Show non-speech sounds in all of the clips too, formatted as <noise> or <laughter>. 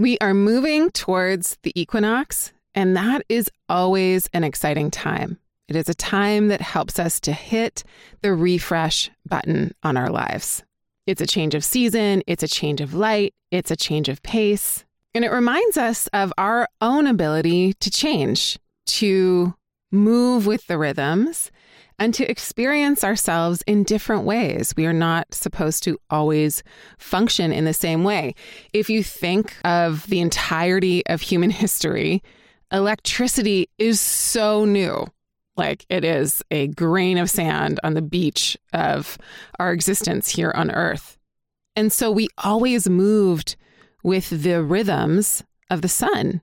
We are moving towards the equinox, and that is always an exciting time. It is a time that helps us to hit the refresh button on our lives. It's a change of season, it's a change of light, it's a change of pace, and it reminds us of our own ability to change, to move with the rhythms, and to experience ourselves in different ways. We are not supposed to always function in the same way. If you think of the entirety of human <laughs> history, electricity is so new. Like it is a grain of sand on the beach of our existence here on Earth. And so we always moved with the rhythms of the sun.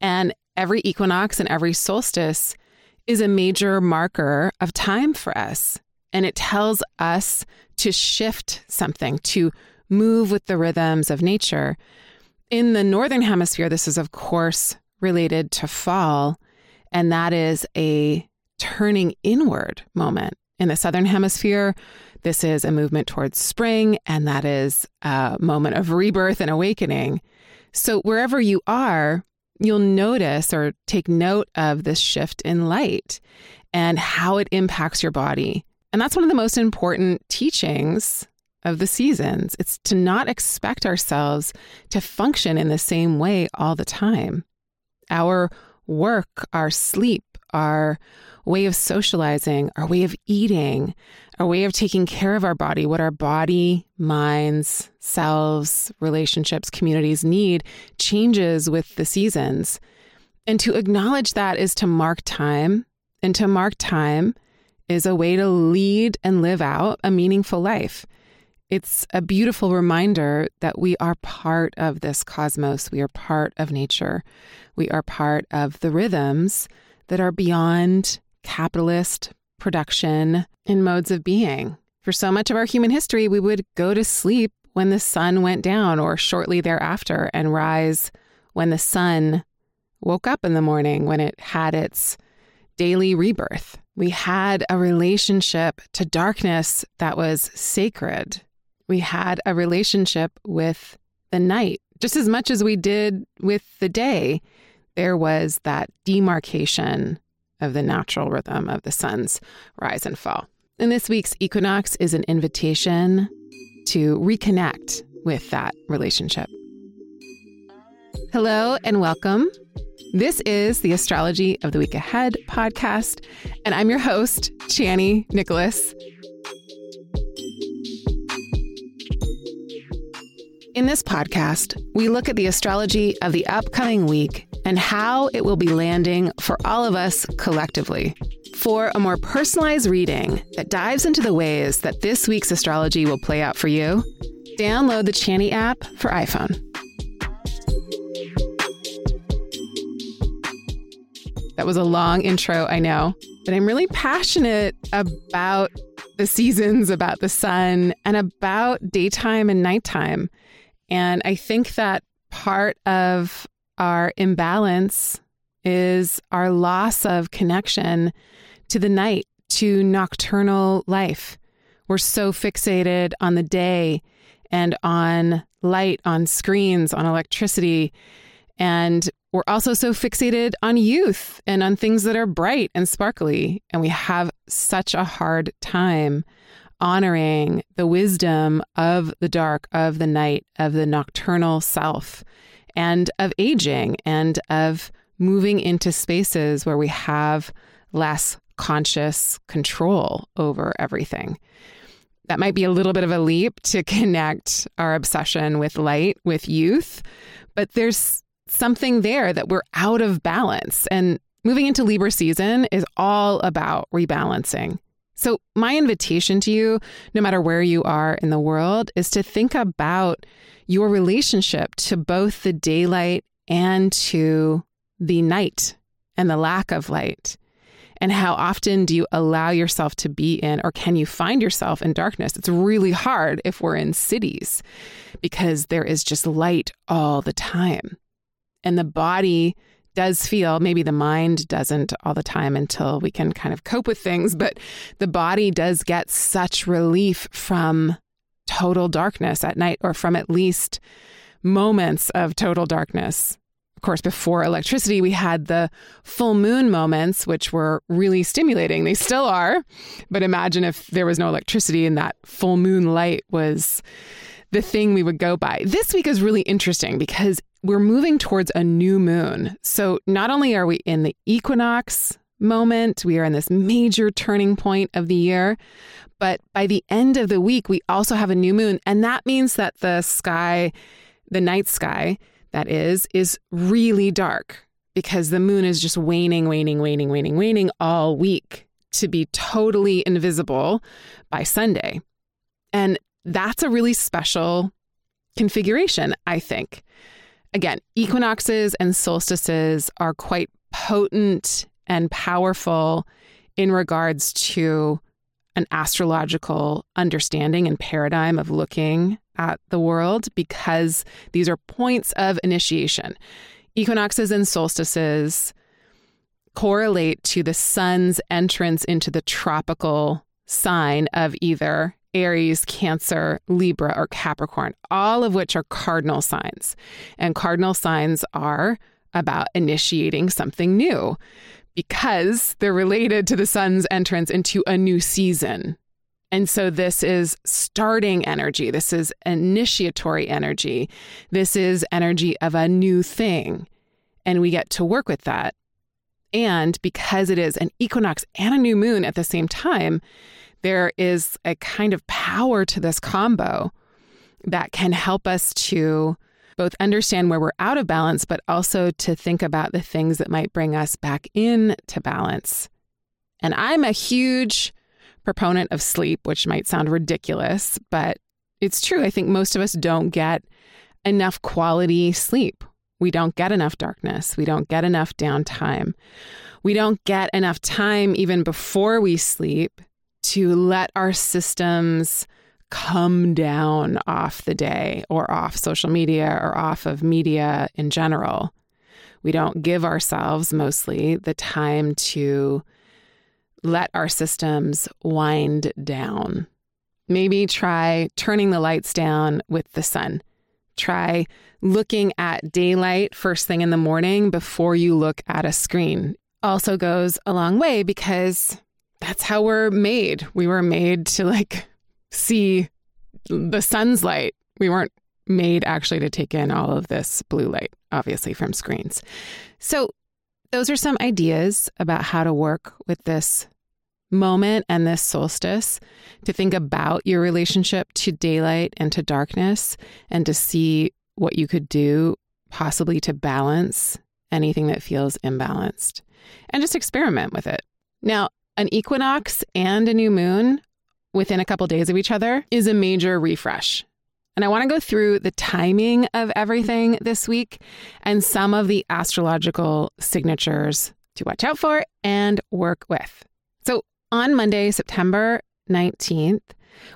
And every equinox and every solstice is a major marker of time for us. And it tells us to shift something, to move with the rhythms of nature. In the Northern Hemisphere, this is, of course, related to fall, and that is a turning inward moment. In the Southern Hemisphere, this is a movement towards spring, and that is a moment of rebirth and awakening. So, wherever you are, you'll notice or take note of this shift in light and how it impacts your body. And that's one of the most important teachings of the seasons. It's to not expect ourselves to function in the same way all the time. Our work, our sleep, our way of socializing, our way of eating, our way of taking care of our body, what our body, minds, selves, relationships, communities need changes with the seasons. And to acknowledge that is to mark time. And to mark time is a way to lead and live out a meaningful life. It's a beautiful reminder that we are part of this cosmos. We are part of nature. We are part of the rhythms that are beyond capitalist production and modes of being. For so much of our human history, we would go to sleep when the sun went down or shortly thereafter and rise when the sun woke up in the morning, when it had its daily rebirth. We had a relationship to darkness that was sacred. We had a relationship with the night just as much as we did with the day. There was that demarcation of the natural rhythm of the sun's rise and fall. And this week's equinox is an invitation to reconnect with that relationship. Hello and welcome. This is the Astrology of the Week Ahead podcast, and I'm your host, Chani Nicholas. In this podcast, we look at the astrology of the upcoming week and how it will be landing for all of us collectively. For a more personalized reading that dives into the ways that this week's astrology will play out for you, download the Chani app for iPhone. That was a long intro, I know, but I'm really passionate about the seasons, about the sun, and about daytime and nighttime. And I think that part of our imbalance is our loss of connection to the night, to nocturnal life. We're so fixated on the day and on light, on screens, on electricity. And we're also so fixated on youth and on things that are bright and sparkly. And we have such a hard time honoring the wisdom of the dark, of the night, of the nocturnal self and of aging and of moving into spaces where we have less conscious control over everything. That might be a little bit of a leap to <laughs> connect our obsession with light with youth, but there's something there that we're out of balance. And moving into Libra season is all about rebalancing. So, my invitation to you, no matter where you are in the world, is to think about your relationship to both the daylight and to the night and the lack of light? And how often do you allow yourself to be in, or can you find yourself in darkness? It's really hard if we're in cities because there is just light all the time. And the body does feel, maybe the mind doesn't all the time until we can kind of cope with things, but the body does get such relief from total darkness at night or from at least moments of total darkness. Of course, before electricity, we had the full moon moments, which were really stimulating. They still are. But imagine if there was no electricity and that full moon light was the thing we would go by. This week is really interesting because we're moving towards a new moon. So not only are we in the equinox moment, we are in this major turning point of the year, but by the end of the week, we also have a new moon. And that means that the sky, the night sky, that is, is really dark because the moon is just waning, waning, waning, waning, waning all week to be totally invisible by Sunday. And that's a really special configuration, I think. Again, equinoxes and solstices are quite potent and powerful in regards to an astrological understanding and paradigm of looking at the world because these are points of initiation. Equinoxes and solstices correlate to the sun's entrance into the tropical sign of either Aries, Cancer, Libra, or Capricorn, all of which are cardinal signs. And cardinal signs are about initiating something new because they're related to the sun's entrance into a new season. And so this is starting energy. This is initiatory energy. This is energy of a new thing. And we get to work with that. And because it is an equinox and a new moon at the same time, there is a kind of power to this combo that can help us to both understand where we're out of balance, but also to think about the things that might bring us back into balance. And I'm a huge proponent of sleep, which might sound ridiculous, but it's true. I think most of us don't get enough quality sleep. We don't get enough darkness. We don't get enough downtime. We don't get enough time even before we sleep to let our systems come down off the day or off social media or off of media in general. We don't give ourselves mostly the time to let our systems wind down. Maybe try turning the lights down with the sun. Try looking at daylight first thing in the morning before you look at a screen. Also goes a long way because that's how we're made. We were made to like see the sun's light. We weren't made actually to take in all of this blue light, obviously, from screens. So, those are some ideas about how to work with this moment and this solstice to think about your relationship to daylight and to darkness and to see what you could do possibly to balance anything that feels imbalanced and just experiment with it. Now, an equinox and a new moon within a couple days of each other is a major refresh. And I want to go through the timing of everything this week and some of the astrological signatures to watch out for and work with. So on Monday, September 19th,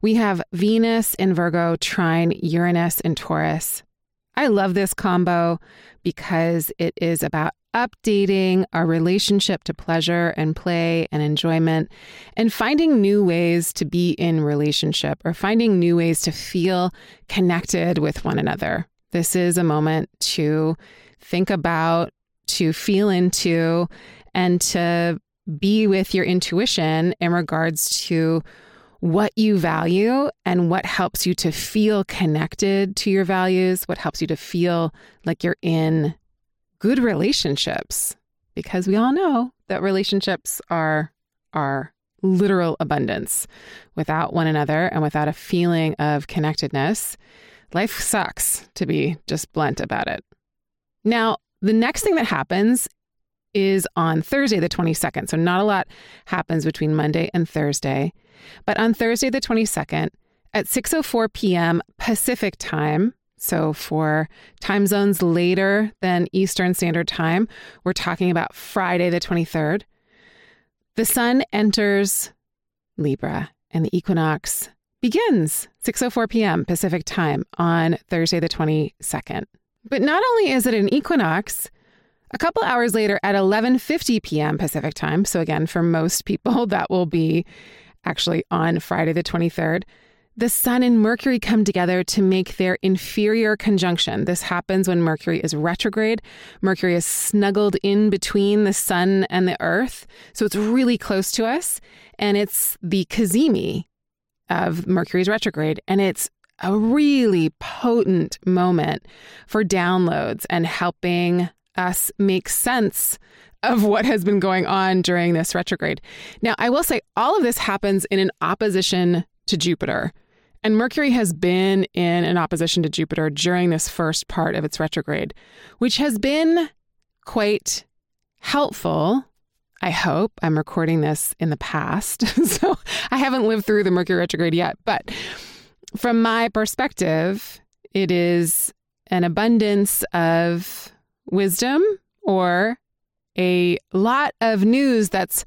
we have Venus in Virgo trine Uranus in Taurus. I love this combo because it is about updating our relationship to pleasure and play and enjoyment and finding new ways to be in relationship or finding new ways to feel connected with one another. This is a moment to think about, to feel into, and to be with your intuition in regards to what you value and what helps you to feel connected to your values, what helps you to feel like you're in good relationships because we all know that relationships are are literal abundance. Without one another and without a feeling of connectedness, life sucks to be just blunt about it. Now, the next thing that happens is on Thursday the 22nd. So not a lot happens between Monday and Thursday. But on Thursday the 22nd at 6:04 p.m. Pacific time, so, for time zones later than Eastern Standard Time, we're talking about Friday, the 23rd. The sun enters Libra and the equinox begins 6:04 p.m. Pacific Time on Thursday the 22nd. But not only is it an equinox, a couple hours later at 11:50 p.m. Pacific Time, so again for most people <laughs> that will be actually on Friday the 23rd, the Sun and Mercury come together to make their inferior conjunction. This happens when Mercury is retrograde. Mercury is snuggled in between the Sun and the Earth. So it's really close to us. And it's the cazimi of Mercury's retrograde. And it's a really potent moment for downloads and helping us make sense of what has been going on during this retrograde. Now, I will say all of this happens in an opposition to Jupiter. And Mercury has been in an opposition to Jupiter during this first part of its retrograde, which has been quite helpful. I hope I'm recording this in the past. <laughs> so I haven't lived through the Mercury retrograde yet. But from my perspective, it is an abundance of wisdom or a lot of news that's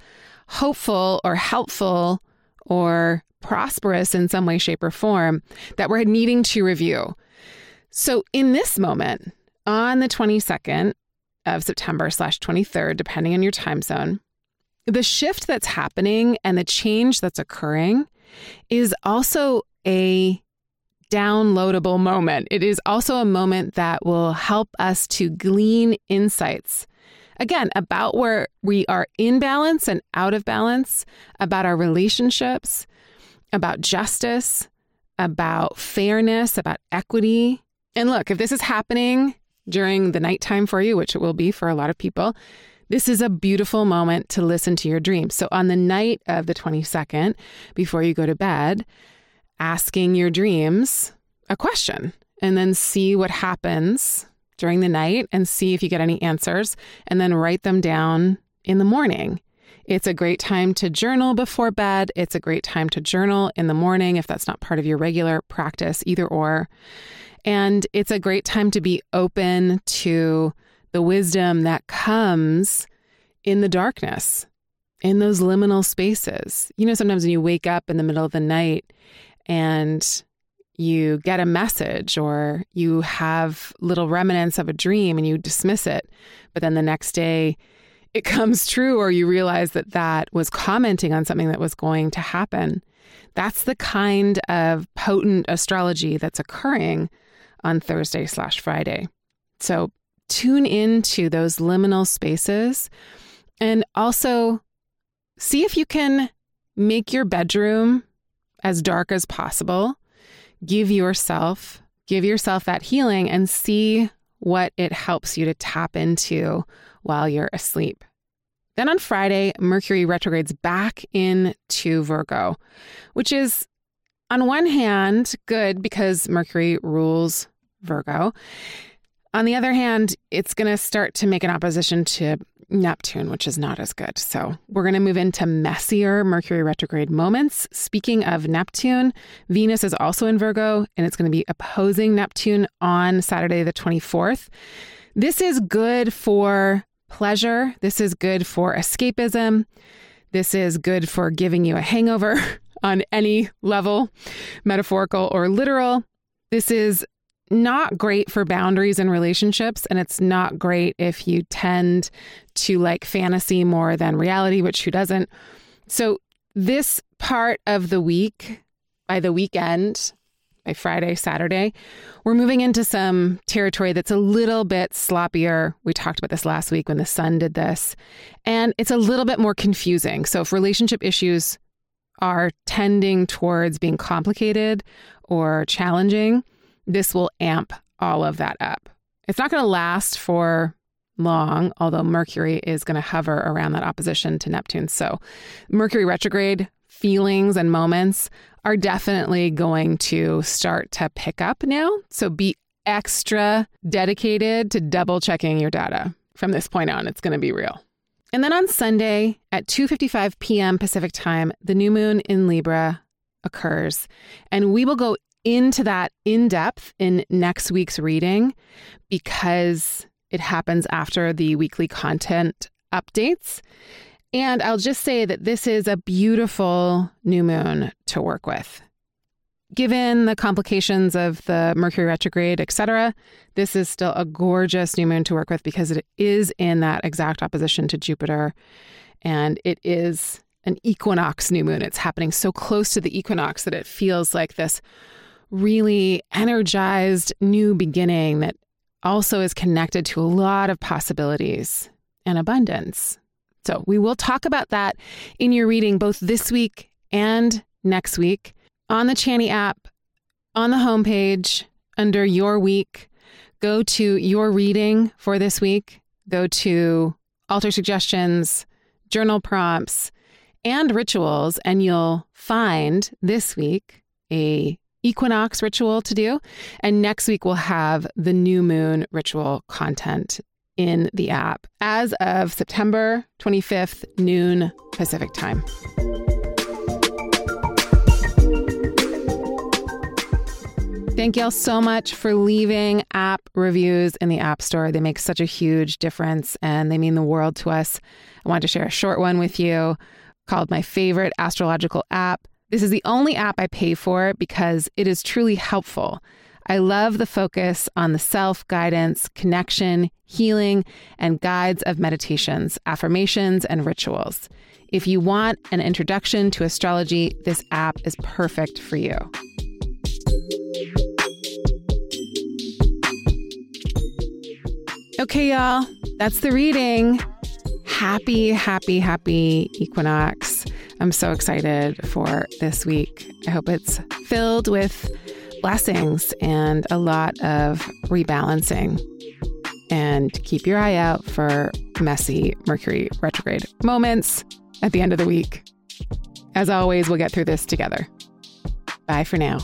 hopeful or helpful or prosperous in some way, shape, or form that we're needing to review. So, in this moment, on the 22nd of September slash 23rd, depending on your time zone, the shift that's happening and the change that's occurring is also a downloadable moment. It is also a moment that will help us to glean insights again, about where we are in balance and out of balance, about our relationships, about justice, about fairness, about equity. And look, if this is happening during the nighttime for you, which it will be for a lot of people, this is a beautiful moment to listen to your dreams. So, on the night of the 22nd, before you go to bed, asking your dreams a question and then see what happens during the night and see if you get any answers and then write them down in the morning. It's a great time to journal before bed. It's a great time to journal in the morning if that's not part of your regular practice, either or. And it's a great time to be open to the wisdom that comes in the darkness, in those liminal spaces. You know, sometimes when you wake up in the middle of the night and you get a message or you have little remnants of a dream and you dismiss it. But then the next day it comes true, or you realize that that was commenting on something that was going to happen. That's the kind of potent astrology that's occurring on Thursday slash Friday. So tune into those liminal spaces and also see if you can make your bedroom as dark as possible give yourself give yourself that healing and see what it helps you to tap into while you're asleep. Then on Friday, Mercury retrogrades back into Virgo, which is on one hand good because Mercury rules Virgo. On the other hand, it's going to start to make an opposition to Neptune, which is not as good. So we're going to move into messier Mercury retrograde moments. Speaking of Neptune, Venus is also in Virgo and it's going to be opposing Neptune on Saturday, the 24th. This is good for pleasure. This is good for escapism. This is good for giving you a hangover <laughs> on any level, metaphorical or literal. This is not great for boundaries and relationships. And it's not great if you tend to like fantasy more than reality, which who doesn't? So, this part of the week, by the weekend, by Friday, Saturday, we're moving into some territory that's a little bit sloppier. We talked about this last week when the sun did this, and it's a little bit more confusing. So, if relationship issues are tending towards being complicated or challenging, this will amp all of that up. It's not going to last for long, although Mercury is going to hover around that opposition to Neptune. So, Mercury retrograde feelings and moments are definitely going to start to pick up now. So, be extra dedicated to double checking your data. From this point on, it's going to be real. And then on Sunday at 2:55 p.m. Pacific Time, the new moon in Libra occurs, and we will go into that in depth in next week's reading because it happens after the weekly content updates. And I'll just say that this is a beautiful new moon to work with. Given the complications of the Mercury retrograde, etc., this is still a gorgeous new moon to work with because it is in that exact opposition to Jupiter and it is an equinox new moon. It's happening so close to the equinox that it feels like this really energized new beginning that also is connected to a lot of possibilities and abundance. So, we will talk about that in your reading both this week and next week on the Chani app, on the homepage, under your week. Go to your reading for this week, go to altar suggestions, journal prompts, and rituals, and you'll find this week a equinox ritual to do. And next week, we'll have the new moon ritual content in the app as of September 25th, noon Pacific time. Thank y'all so much for leaving app reviews in the App Store. They make such a huge difference and they mean the world to us. I wanted to share a short one with you called My Favorite Astrological App. This is the only app I pay for because it is truly helpful. I love the focus on the self guidance, connection, healing, and guides of meditations, affirmations, and rituals. If you want an introduction to astrology, this app is perfect for you. Okay, y'all, that's the reading. Happy, happy, happy equinox. I'm so excited for this week. I hope it's filled with blessings and a lot of rebalancing. And keep your eye out for messy Mercury retrograde moments at the end of the week. As always, we'll get through this together. Bye for now.